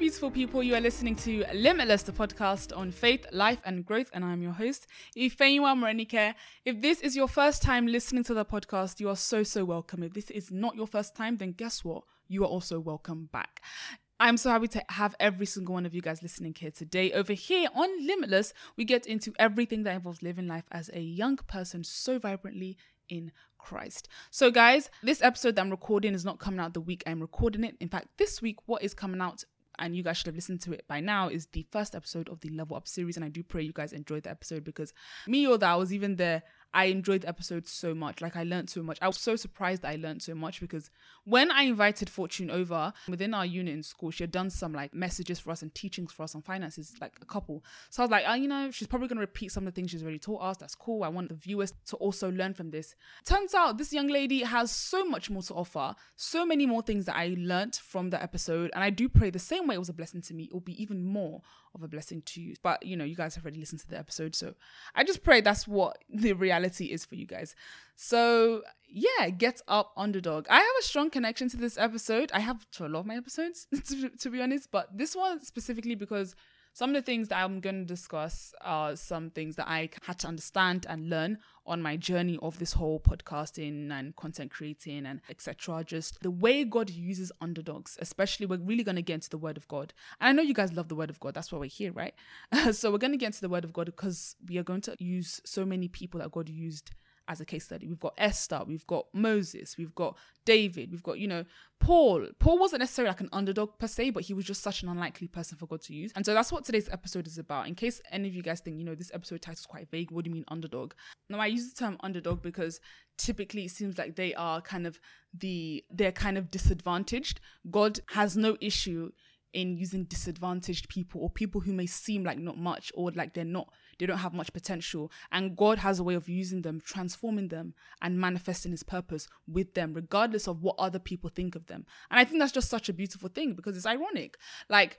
beautiful people. You are listening to Limitless, the podcast on faith, life, and growth, and I'm your host, Ifeyiwa Morenike. If this is your first time listening to the podcast, you are so, so welcome. If this is not your first time, then guess what? You are also welcome back. I'm so happy to have every single one of you guys listening here today. Over here on Limitless, we get into everything that involves living life as a young person so vibrantly in Christ. So, guys, this episode that I'm recording is not coming out the week I'm recording it. In fact, this week, what is coming out and you guys should have listened to it by now, is the first episode of the Level Up series. And I do pray you guys enjoyed the episode because me that I was even there I enjoyed the episode so much. Like I learned so much. I was so surprised that I learned so much because when I invited Fortune over within our unit in school, she had done some like messages for us and teachings for us on finances, like a couple. So I was like, oh, you know, she's probably gonna repeat some of the things she's already taught us. That's cool. I want the viewers to also learn from this. Turns out this young lady has so much more to offer, so many more things that I learned from the episode. And I do pray the same way it was a blessing to me, it will be even more of a blessing to you. But you know, you guys have already listened to the episode, so I just pray that's what the reality is for you guys. So yeah, get up underdog. I have a strong connection to this episode. I have to a lot of my episodes, to, to be honest, but this one specifically because some of the things that I'm going to discuss are some things that I had to understand and learn on my journey of this whole podcasting and content creating and etc. Just the way God uses underdogs, especially we're really going to get into the word of God. And I know you guys love the word of God. That's why we're here, right? so we're going to get into the word of God because we are going to use so many people that God used as a case study. We've got Esther, we've got Moses, we've got David, we've got, you know, Paul. Paul wasn't necessarily like an underdog per se, but he was just such an unlikely person for God to use. And so that's what today's episode is about. In case any of you guys think, you know, this episode title is quite vague, what do you mean underdog? Now, I use the term underdog because typically it seems like they are kind of the, they're kind of disadvantaged. God has no issue in using disadvantaged people or people who may seem like not much or like they're not they don't have much potential and god has a way of using them transforming them and manifesting his purpose with them regardless of what other people think of them and i think that's just such a beautiful thing because it's ironic like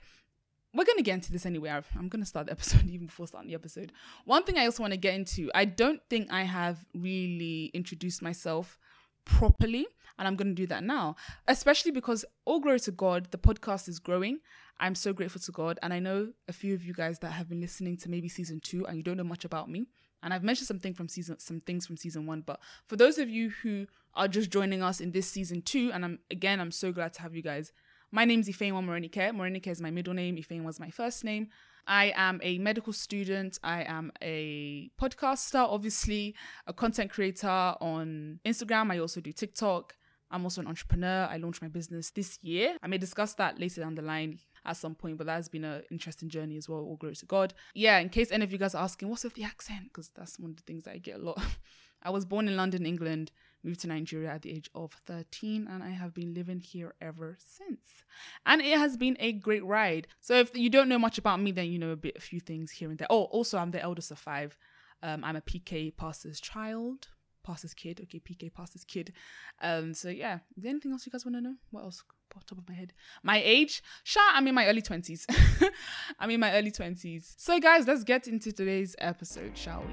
we're going to get into this anyway. I'm going to start the episode even before starting the episode. One thing I also want to get into, I don't think I have really introduced myself properly. And I'm going to do that now, especially because all glory to God, the podcast is growing. I'm so grateful to God. And I know a few of you guys that have been listening to maybe season two and you don't know much about me. And I've mentioned something from season, some things from season one. But for those of you who are just joining us in this season two, and I'm again, I'm so glad to have you guys. My name name's Ifeyiwa Morenike. Morenike is my middle name. Ifeyiwa was my first name. I am a medical student. I am a podcaster, obviously, a content creator on Instagram. I also do TikTok. I'm also an entrepreneur. I launched my business this year. I may discuss that later down the line at some point, but that has been an interesting journey as well. All glory to God. Yeah, in case any of you guys are asking, what's with the accent? Because that's one of the things that I get a lot. I was born in London, England, moved to Nigeria at the age of 13, and I have been living here ever since. And it has been a great ride. So if you don't know much about me, then you know a bit, a few things here and there. Oh, also, I'm the eldest of five. Um, I'm a PK pastor's child, pastor's kid. Okay, PK pastor's kid. Um, so yeah, is there anything else you guys want to know? What else? Off top of my head, my age. Sure, I'm in my early twenties. I'm in my early twenties. So guys, let's get into today's episode, shall we?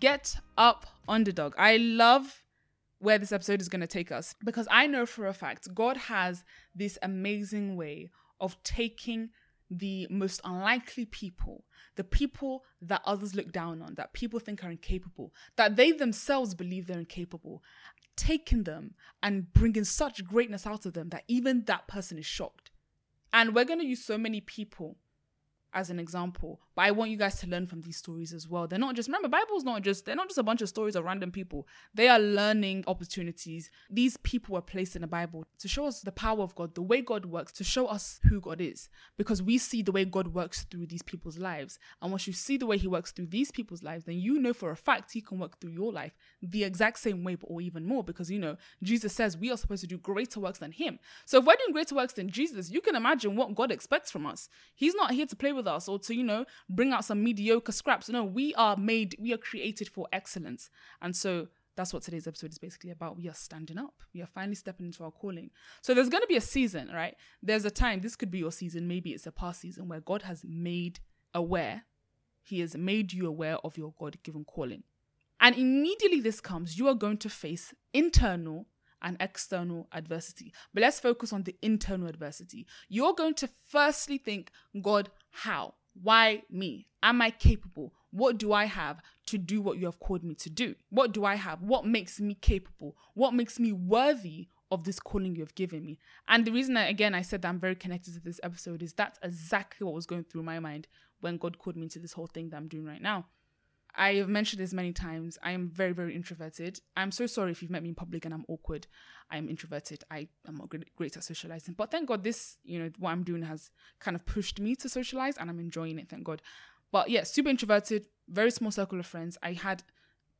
Get up, underdog. I love where this episode is going to take us because I know for a fact God has this amazing way of taking the most unlikely people, the people that others look down on, that people think are incapable, that they themselves believe they're incapable, taking them and bringing such greatness out of them that even that person is shocked. And we're going to use so many people as an example. But I want you guys to learn from these stories as well. They're not just remember, Bible's not just they're not just a bunch of stories of random people. They are learning opportunities. These people were placed in the Bible to show us the power of God, the way God works, to show us who God is. Because we see the way God works through these people's lives. And once you see the way he works through these people's lives, then you know for a fact he can work through your life the exact same way, but or even more. Because you know, Jesus says we are supposed to do greater works than him. So if we're doing greater works than Jesus, you can imagine what God expects from us. He's not here to play with with us or to, you know, bring out some mediocre scraps. No, we are made, we are created for excellence. And so that's what today's episode is basically about. We are standing up. We are finally stepping into our calling. So there's going to be a season, right? There's a time, this could be your season, maybe it's a past season where God has made aware, He has made you aware of your God given calling. And immediately this comes, you are going to face internal and external adversity. But let's focus on the internal adversity. You're going to firstly think, God, how? Why me? Am I capable? What do I have to do what you have called me to do? What do I have? What makes me capable? What makes me worthy of this calling you have given me? And the reason that, again, I said that I'm very connected to this episode is that's exactly what was going through my mind when God called me into this whole thing that I'm doing right now. I have mentioned this many times. I am very, very introverted. I'm so sorry if you've met me in public and I'm awkward. I'm introverted. I am not great, great at socializing. But thank God this, you know, what I'm doing has kind of pushed me to socialize and I'm enjoying it, thank God. But yeah, super introverted, very small circle of friends. I had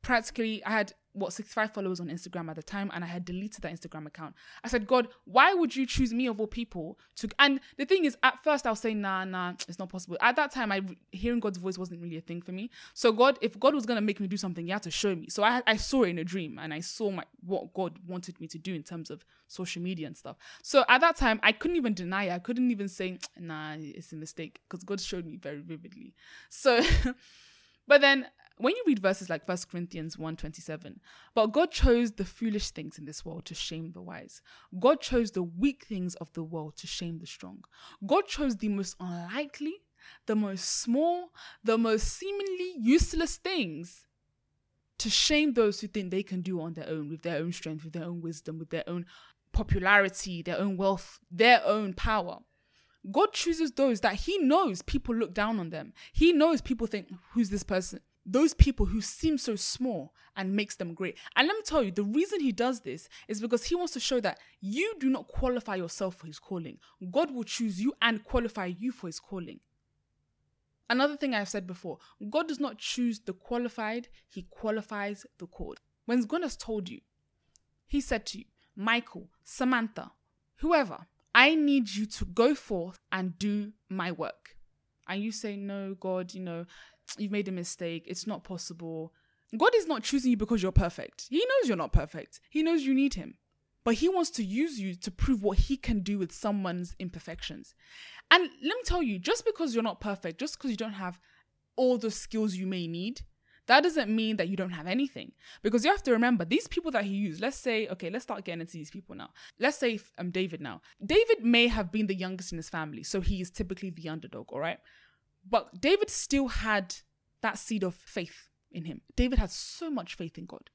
practically, I had what 65 followers on Instagram at the time and I had deleted that Instagram account. I said, God, why would you choose me of all people to and the thing is at first I was saying nah nah it's not possible. At that time I hearing God's voice wasn't really a thing for me. So God if God was to make me do something, he had to show me. So I I saw it in a dream and I saw my what God wanted me to do in terms of social media and stuff. So at that time I couldn't even deny it. I couldn't even say nah it's a mistake because God showed me very vividly. So but then when you read verses like 1 Corinthians 1:27, but God chose the foolish things in this world to shame the wise. God chose the weak things of the world to shame the strong. God chose the most unlikely, the most small, the most seemingly useless things to shame those who think they can do on their own with their own strength, with their own wisdom, with their own popularity, their own wealth, their own power. God chooses those that He knows people look down on them. He knows people think, who's this person? Those people who seem so small and makes them great. And let me tell you, the reason he does this is because he wants to show that you do not qualify yourself for his calling. God will choose you and qualify you for his calling. Another thing I've said before God does not choose the qualified, he qualifies the called. When God has told you, he said to you, Michael, Samantha, whoever, I need you to go forth and do my work. And you say, No, God, you know, you've made a mistake, it's not possible. God is not choosing you because you're perfect. He knows you're not perfect. He knows you need him. But he wants to use you to prove what he can do with someone's imperfections. And let me tell you, just because you're not perfect, just because you don't have all the skills you may need, that doesn't mean that you don't have anything. Because you have to remember, these people that he used, let's say, okay, let's start getting into these people now. Let's say um, David now. David may have been the youngest in his family, so he is typically the underdog, all right? But David still had that seed of faith in him. David had so much faith in God.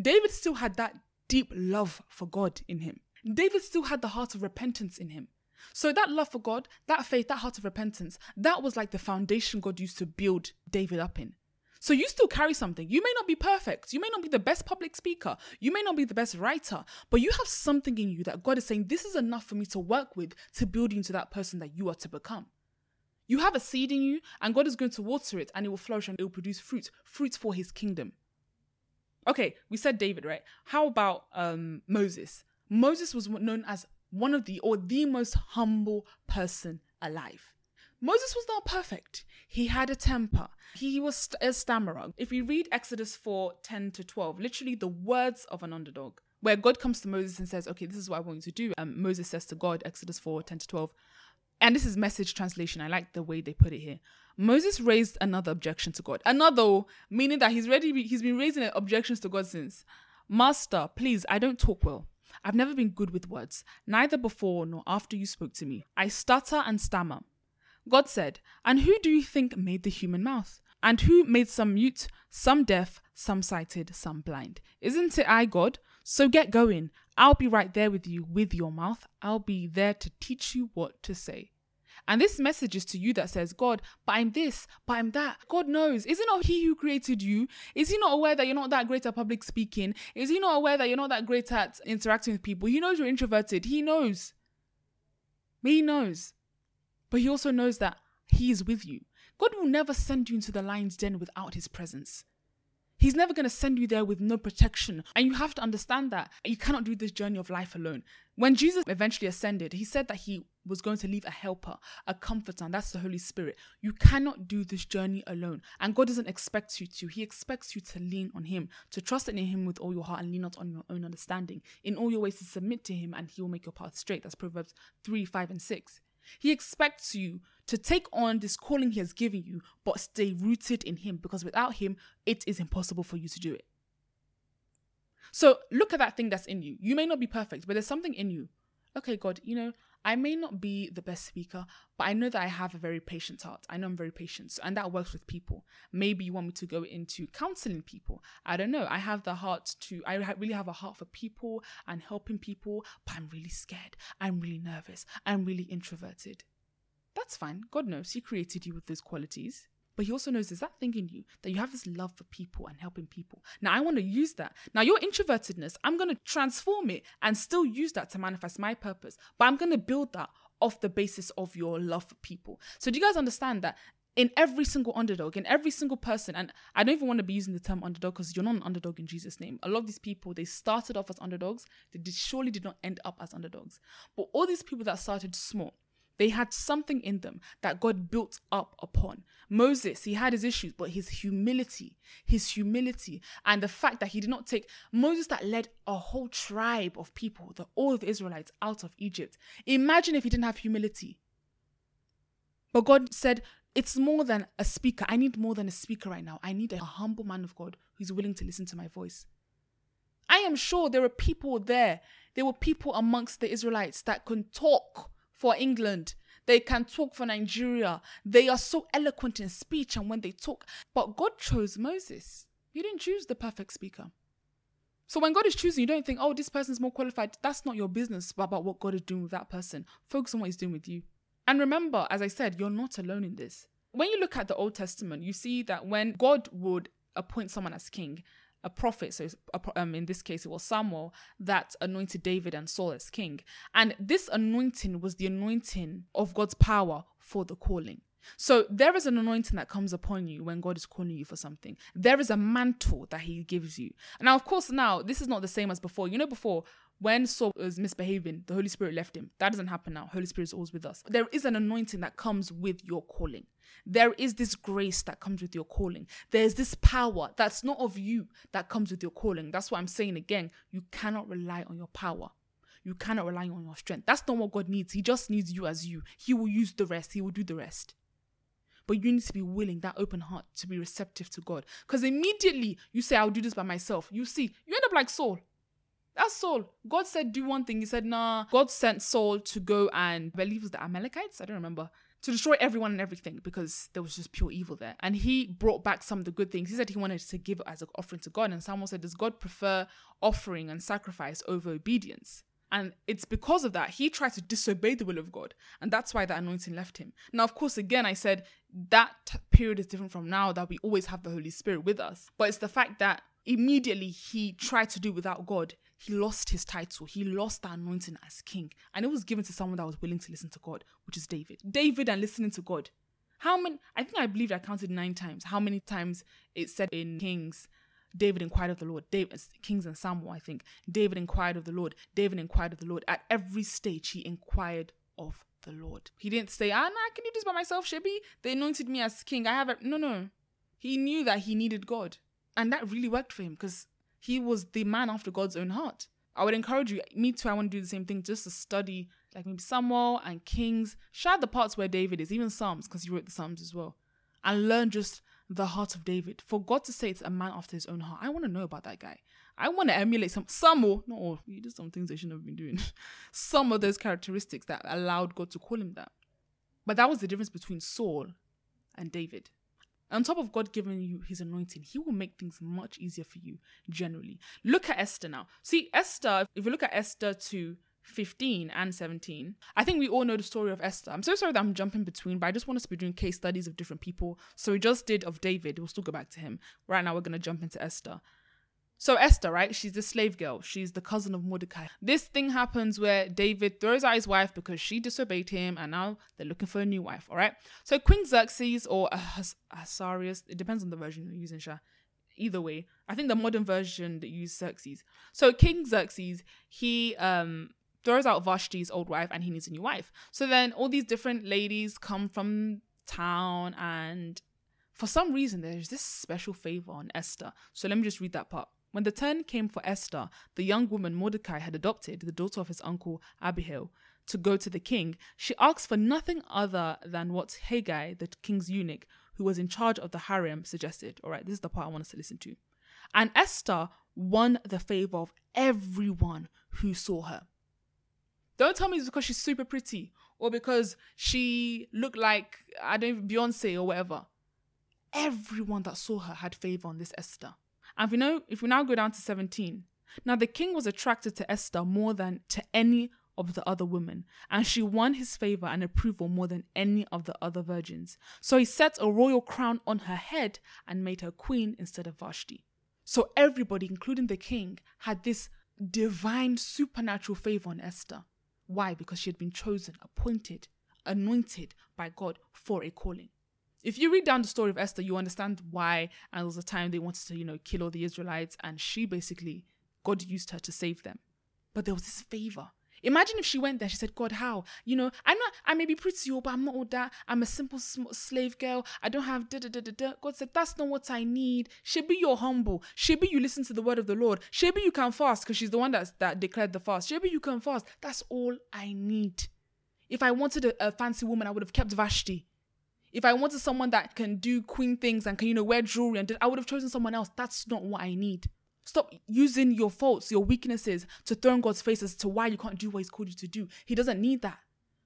David still had that deep love for God in him. David still had the heart of repentance in him. So that love for God, that faith, that heart of repentance, that was like the foundation God used to build David up in. So you still carry something. You may not be perfect. You may not be the best public speaker. You may not be the best writer, but you have something in you that God is saying, this is enough for me to work with to build you into that person that you are to become. You have a seed in you, and God is going to water it, and it will flourish and it will produce fruit, fruit for his kingdom. Okay, we said David, right? How about um, Moses? Moses was known as one of the or the most humble person alive. Moses was not perfect. He had a temper. He was a stammerer. If we read Exodus 4 10 to 12, literally the words of an underdog, where God comes to Moses and says, Okay, this is what I want you to do. Um, Moses says to God, Exodus 4 10 to 12, and this is message translation. I like the way they put it here. Moses raised another objection to God. Another, oh, meaning that he's ready, he's been raising objections to God since. Master, please, I don't talk well. I've never been good with words, neither before nor after you spoke to me. I stutter and stammer. God said, And who do you think made the human mouth? And who made some mute, some deaf, some sighted, some blind? Isn't it I, God? So get going. I'll be right there with you with your mouth. I'll be there to teach you what to say. And this message is to you that says, God, but I'm this, but I'm that. God knows. Is it not He who created you? Is He not aware that you're not that great at public speaking? Is He not aware that you're not that great at interacting with people? He knows you're introverted. He knows. He knows. But He also knows that He is with you. God will never send you into the lion's den without His presence. He's never going to send you there with no protection. And you have to understand that you cannot do this journey of life alone. When Jesus eventually ascended, he said that he was going to leave a helper, a comforter, and that's the Holy Spirit. You cannot do this journey alone. And God doesn't expect you to. He expects you to lean on Him, to trust in Him with all your heart and lean not on your own understanding. In all your ways, to submit to Him, and He will make your path straight. That's Proverbs 3, 5, and 6. He expects you to take on this calling He has given you, but stay rooted in Him because without Him, it is impossible for you to do it. So look at that thing that's in you. You may not be perfect, but there's something in you. Okay, God, you know, I may not be the best speaker, but I know that I have a very patient heart. I know I'm very patient, and that works with people. Maybe you want me to go into counseling people. I don't know. I have the heart to, I really have a heart for people and helping people, but I'm really scared. I'm really nervous. I'm really introverted. That's fine. God knows He created you with those qualities. But he also knows there's that thing in you that you have this love for people and helping people. Now, I want to use that. Now, your introvertedness, I'm going to transform it and still use that to manifest my purpose. But I'm going to build that off the basis of your love for people. So, do you guys understand that in every single underdog, in every single person, and I don't even want to be using the term underdog because you're not an underdog in Jesus' name. A lot of these people, they started off as underdogs, they did, surely did not end up as underdogs. But all these people that started small, they had something in them that God built up upon. Moses, he had his issues, but his humility, his humility, and the fact that he did not take Moses that led a whole tribe of people, the all of Israelites out of Egypt. Imagine if he didn't have humility. But God said, It's more than a speaker. I need more than a speaker right now. I need a humble man of God who's willing to listen to my voice. I am sure there were people there. There were people amongst the Israelites that can talk for England. They can talk for Nigeria. They are so eloquent in speech and when they talk. But God chose Moses. He didn't choose the perfect speaker. So when God is choosing, you don't think, oh, this person's more qualified. That's not your business but about what God is doing with that person. Focus on what He's doing with you. And remember, as I said, you're not alone in this. When you look at the Old Testament, you see that when God would appoint someone as king, a prophet, so um, in this case it was Samuel, that anointed David and Saul as king. And this anointing was the anointing of God's power for the calling. So there is an anointing that comes upon you when God is calling you for something. There is a mantle that He gives you. Now, of course, now this is not the same as before. You know, before when Saul was misbehaving, the Holy Spirit left him. That doesn't happen now. Holy Spirit is always with us. There is an anointing that comes with your calling. There is this grace that comes with your calling. There's this power that's not of you that comes with your calling. That's what I'm saying again. You cannot rely on your power. You cannot rely on your strength. That's not what God needs. He just needs you as you. He will use the rest, He will do the rest. But you need to be willing, that open heart, to be receptive to God. Because immediately you say, I'll do this by myself. You see, you end up like Saul. That's Saul. God said, do one thing. He said, nah. God sent Saul to go and, I believe it was the Amalekites. I don't remember to destroy everyone and everything because there was just pure evil there. And he brought back some of the good things. He said he wanted to give as an offering to God. And Samuel said, Does God prefer offering and sacrifice over obedience? And it's because of that he tried to disobey the will of God. And that's why the anointing left him. Now, of course, again, I said that period is different from now that we always have the Holy Spirit with us. But it's the fact that immediately he tried to do without God he lost his title. He lost the anointing as king. And it was given to someone that was willing to listen to God, which is David. David and listening to God. How many? I think I believe I counted nine times. How many times it said in Kings, David inquired of the Lord. David, Kings and Samuel, I think. David inquired of the Lord. David inquired of the Lord. At every stage, he inquired of the Lord. He didn't say, ah, nah, I can do this by myself, Shebi. They anointed me as king. I have a. No, no. He knew that he needed God. And that really worked for him because he was the man after God's own heart. I would encourage you, me too, I want to do the same thing, just to study like maybe Samuel and Kings, shout the parts where David is, even Psalms, because he wrote the Psalms as well, and learn just the heart of David. For God to say it's a man after his own heart, I want to know about that guy. I want to emulate some, not all, he did some things they shouldn't have been doing. some of those characteristics that allowed God to call him that. But that was the difference between Saul and David. On top of God giving you his anointing, he will make things much easier for you generally. Look at Esther now. See, Esther, if you look at Esther 2 15 and 17, I think we all know the story of Esther. I'm so sorry that I'm jumping between, but I just want us to be doing case studies of different people. So we just did of David. We'll still go back to him. Right now, we're going to jump into Esther. So Esther, right? She's the slave girl. She's the cousin of Mordecai. This thing happens where David throws out his wife because she disobeyed him, and now they're looking for a new wife. All right. So Queen Xerxes or Ahasuerus, it depends on the version you're using, Sha. Either way, I think the modern version that uses Xerxes. So King Xerxes, he um throws out Vashti's old wife, and he needs a new wife. So then all these different ladies come from town, and for some reason there's this special favor on Esther. So let me just read that part. When the turn came for Esther, the young woman Mordecai had adopted, the daughter of his uncle Abihail, to go to the king, she asked for nothing other than what Hegai, the king's eunuch, who was in charge of the harem, suggested. All right, this is the part I want us to listen to. And Esther won the favor of everyone who saw her. Don't tell me it's because she's super pretty or because she looked like I don't Beyonce or whatever. Everyone that saw her had favor on this Esther. And if we know if we now go down to 17, now the king was attracted to Esther more than to any of the other women, and she won his favor and approval more than any of the other virgins. So he set a royal crown on her head and made her queen instead of Vashti. So everybody, including the king, had this divine supernatural favor on Esther. Why? Because she had been chosen, appointed, anointed by God for a calling. If you read down the story of Esther, you understand why. And there was a time they wanted to, you know, kill all the Israelites, and she basically, God used her to save them. But there was this favor. Imagine if she went there, she said, God, how? You know, I'm not. I may be pretty, but I'm not all that. I'm a simple sm- slave girl. I don't have da da da da. God said, That's not what I need. Shebi, you're humble. Shebi, you listen to the word of the Lord. Shebi, you can fast because she's the one that's, that declared the fast. Shebi, you can fast. That's all I need. If I wanted a, a fancy woman, I would have kept Vashti. If I wanted someone that can do queen things and can, you know, wear jewelry and I would have chosen someone else. That's not what I need. Stop using your faults, your weaknesses to throw in God's face as to why you can't do what He's called you to do. He doesn't need that.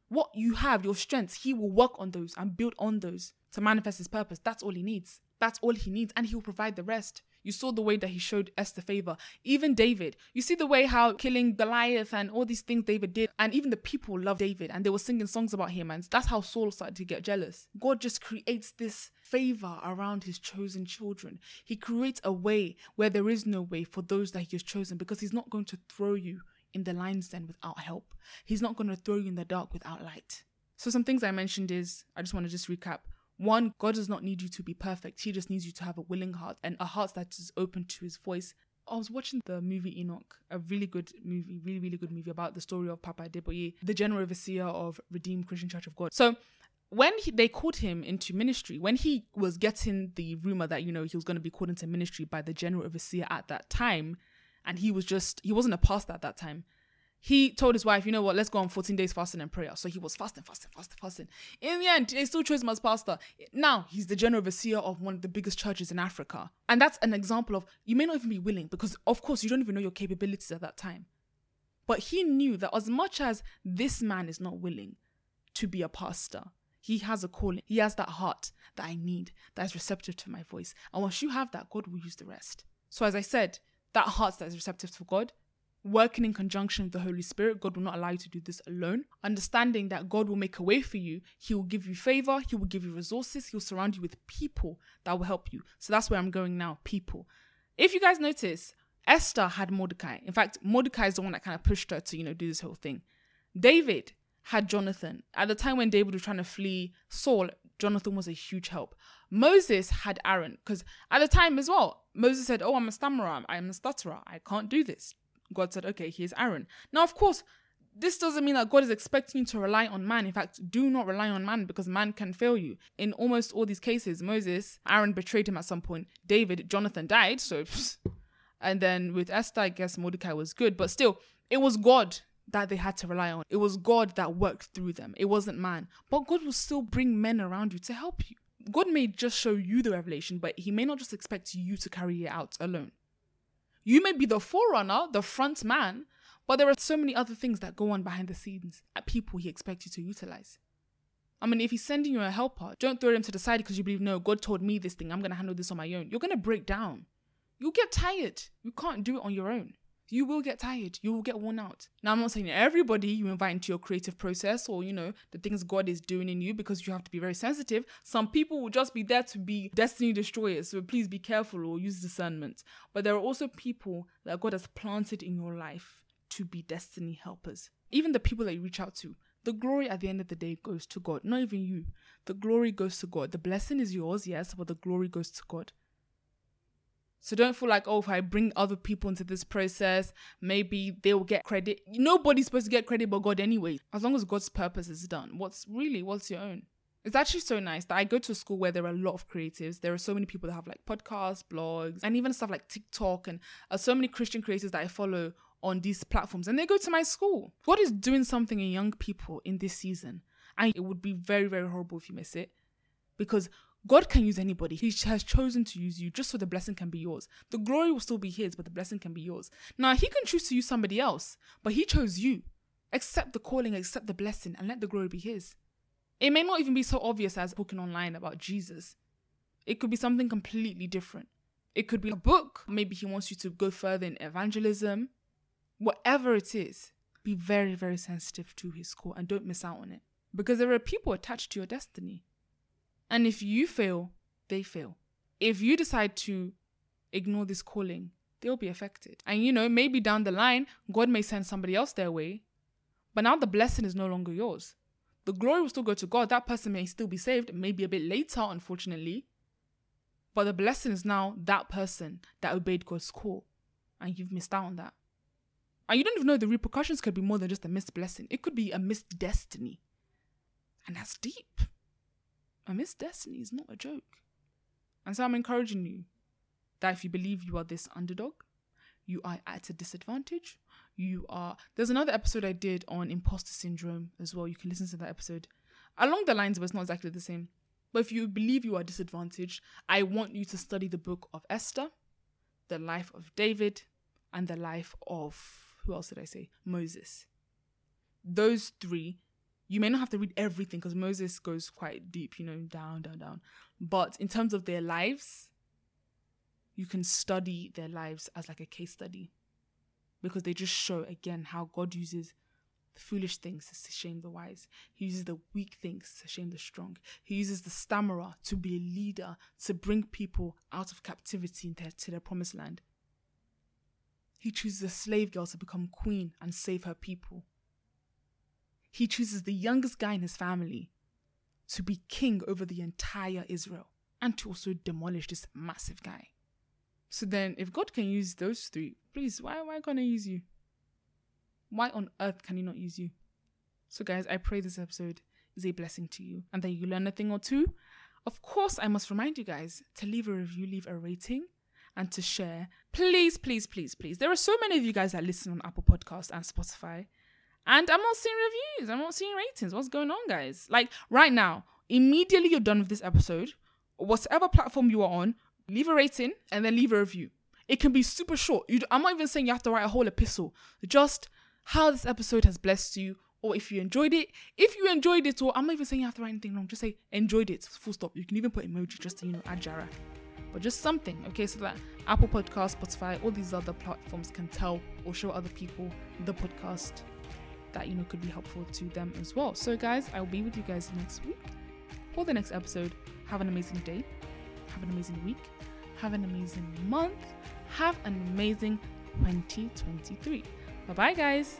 What you have, your strengths, He will work on those and build on those to manifest His purpose. That's all He needs. That's all He needs. And He will provide the rest. You saw the way that he showed Esther favor. Even David, you see the way how killing Goliath and all these things David did, and even the people loved David and they were singing songs about him. And that's how Saul started to get jealous. God just creates this favor around his chosen children. He creates a way where there is no way for those that he has chosen because he's not going to throw you in the lion's den without help. He's not going to throw you in the dark without light. So some things I mentioned is I just want to just recap. One, God does not need you to be perfect. He just needs you to have a willing heart and a heart that is open to his voice. I was watching the movie Enoch, a really good movie, really, really good movie about the story of Papa Adeboye, the general overseer of Redeemed Christian Church of God. So when he, they called him into ministry, when he was getting the rumor that, you know, he was going to be called into ministry by the general overseer at that time, and he was just, he wasn't a pastor at that time, he told his wife, you know what, let's go on 14 days fasting and prayer. So he was fasting, fasting, fasting, fasting. In the end, they still chose him as pastor. Now he's the general overseer of one of the biggest churches in Africa. And that's an example of you may not even be willing because, of course, you don't even know your capabilities at that time. But he knew that as much as this man is not willing to be a pastor, he has a calling. He has that heart that I need, that is receptive to my voice. And once you have that, God will use the rest. So, as I said, that heart that is receptive to God working in conjunction with the Holy Spirit. God will not allow you to do this alone. Understanding that God will make a way for you. He will give you favor. He will give you resources. He will surround you with people that will help you. So that's where I'm going now people. If you guys notice, Esther had Mordecai. In fact, Mordecai is the one that kind of pushed her to, you know, do this whole thing. David had Jonathan. At the time when David was trying to flee Saul, Jonathan was a huge help. Moses had Aaron, because at the time as well, Moses said, Oh, I'm a stammerer, I'm a stutterer, I can't do this. God said, okay, here's Aaron. Now, of course, this doesn't mean that God is expecting you to rely on man. In fact, do not rely on man because man can fail you. In almost all these cases, Moses, Aaron betrayed him at some point. David, Jonathan died. So, and then with Esther, I guess Mordecai was good, but still, it was God that they had to rely on. It was God that worked through them. It wasn't man. But God will still bring men around you to help you. God may just show you the revelation, but He may not just expect you to carry it out alone. You may be the forerunner, the front man, but there are so many other things that go on behind the scenes at people he expects you to utilize. I mean, if he's sending you a helper, don't throw him to the side because you believe, no, God told me this thing, I'm going to handle this on my own. You're going to break down. You'll get tired. You can't do it on your own. You will get tired. You will get worn out. Now, I'm not saying everybody you invite into your creative process or, you know, the things God is doing in you because you have to be very sensitive. Some people will just be there to be destiny destroyers. So please be careful or use discernment. But there are also people that God has planted in your life to be destiny helpers. Even the people that you reach out to, the glory at the end of the day goes to God, not even you. The glory goes to God. The blessing is yours, yes, but the glory goes to God. So don't feel like, oh, if I bring other people into this process, maybe they will get credit. Nobody's supposed to get credit but God anyway. As long as God's purpose is done, what's really, what's your own? It's actually so nice that I go to a school where there are a lot of creatives. There are so many people that have like podcasts, blogs, and even stuff like TikTok, and uh, so many Christian creators that I follow on these platforms. And they go to my school. God is doing something in young people in this season. And it would be very, very horrible if you miss it because God can use anybody. He has chosen to use you just so the blessing can be yours. The glory will still be His, but the blessing can be yours. Now, He can choose to use somebody else, but He chose you. Accept the calling, accept the blessing, and let the glory be His. It may not even be so obvious as booking online about Jesus. It could be something completely different. It could be a book. Maybe He wants you to go further in evangelism. Whatever it is, be very, very sensitive to His call and don't miss out on it. Because there are people attached to your destiny. And if you fail, they fail. If you decide to ignore this calling, they'll be affected. And you know, maybe down the line, God may send somebody else their way, but now the blessing is no longer yours. The glory will still go to God. That person may still be saved, maybe a bit later, unfortunately. But the blessing is now that person that obeyed God's call, and you've missed out on that. And you don't even know the repercussions could be more than just a missed blessing. It could be a missed destiny. And that's deep. A missed destiny is not a joke. And so I'm encouraging you that if you believe you are this underdog, you are at a disadvantage. You are. There's another episode I did on imposter syndrome as well. You can listen to that episode along the lines, but it's not exactly the same. But if you believe you are disadvantaged, I want you to study the book of Esther, the life of David, and the life of who else did I say? Moses. Those three you may not have to read everything because Moses goes quite deep, you know, down, down, down. But in terms of their lives, you can study their lives as like a case study because they just show again how God uses the foolish things to shame the wise. He uses the weak things to shame the strong. He uses the stammerer to be a leader, to bring people out of captivity into, to their promised land. He chooses a slave girl to become queen and save her people he chooses the youngest guy in his family to be king over the entire Israel and to also demolish this massive guy. So then, if God can use those three, please, why, can't I use you? Why on earth can He not use you? So, guys, I pray this episode is a blessing to you and that you learn a thing or two. Of course, I must remind you guys to leave a review, leave a rating, and to share. Please, please, please, please. There are so many of you guys that listen on Apple Podcasts and Spotify. And I'm not seeing reviews. I'm not seeing ratings. What's going on, guys? Like right now, immediately you're done with this episode, whatever platform you are on, leave a rating and then leave a review. It can be super short. You, I'm not even saying you have to write a whole epistle. Just how this episode has blessed you, or if you enjoyed it. If you enjoyed it, or I'm not even saying you have to write anything wrong. Just say enjoyed it. Full stop. You can even put emoji just to you know add Jara, but just something. Okay, so that Apple Podcast, Spotify, all these other platforms can tell or show other people the podcast that you know could be helpful to them as well. So guys, I will be with you guys next week for the next episode. Have an amazing day. Have an amazing week. Have an amazing month. Have an amazing 2023. Bye bye, guys.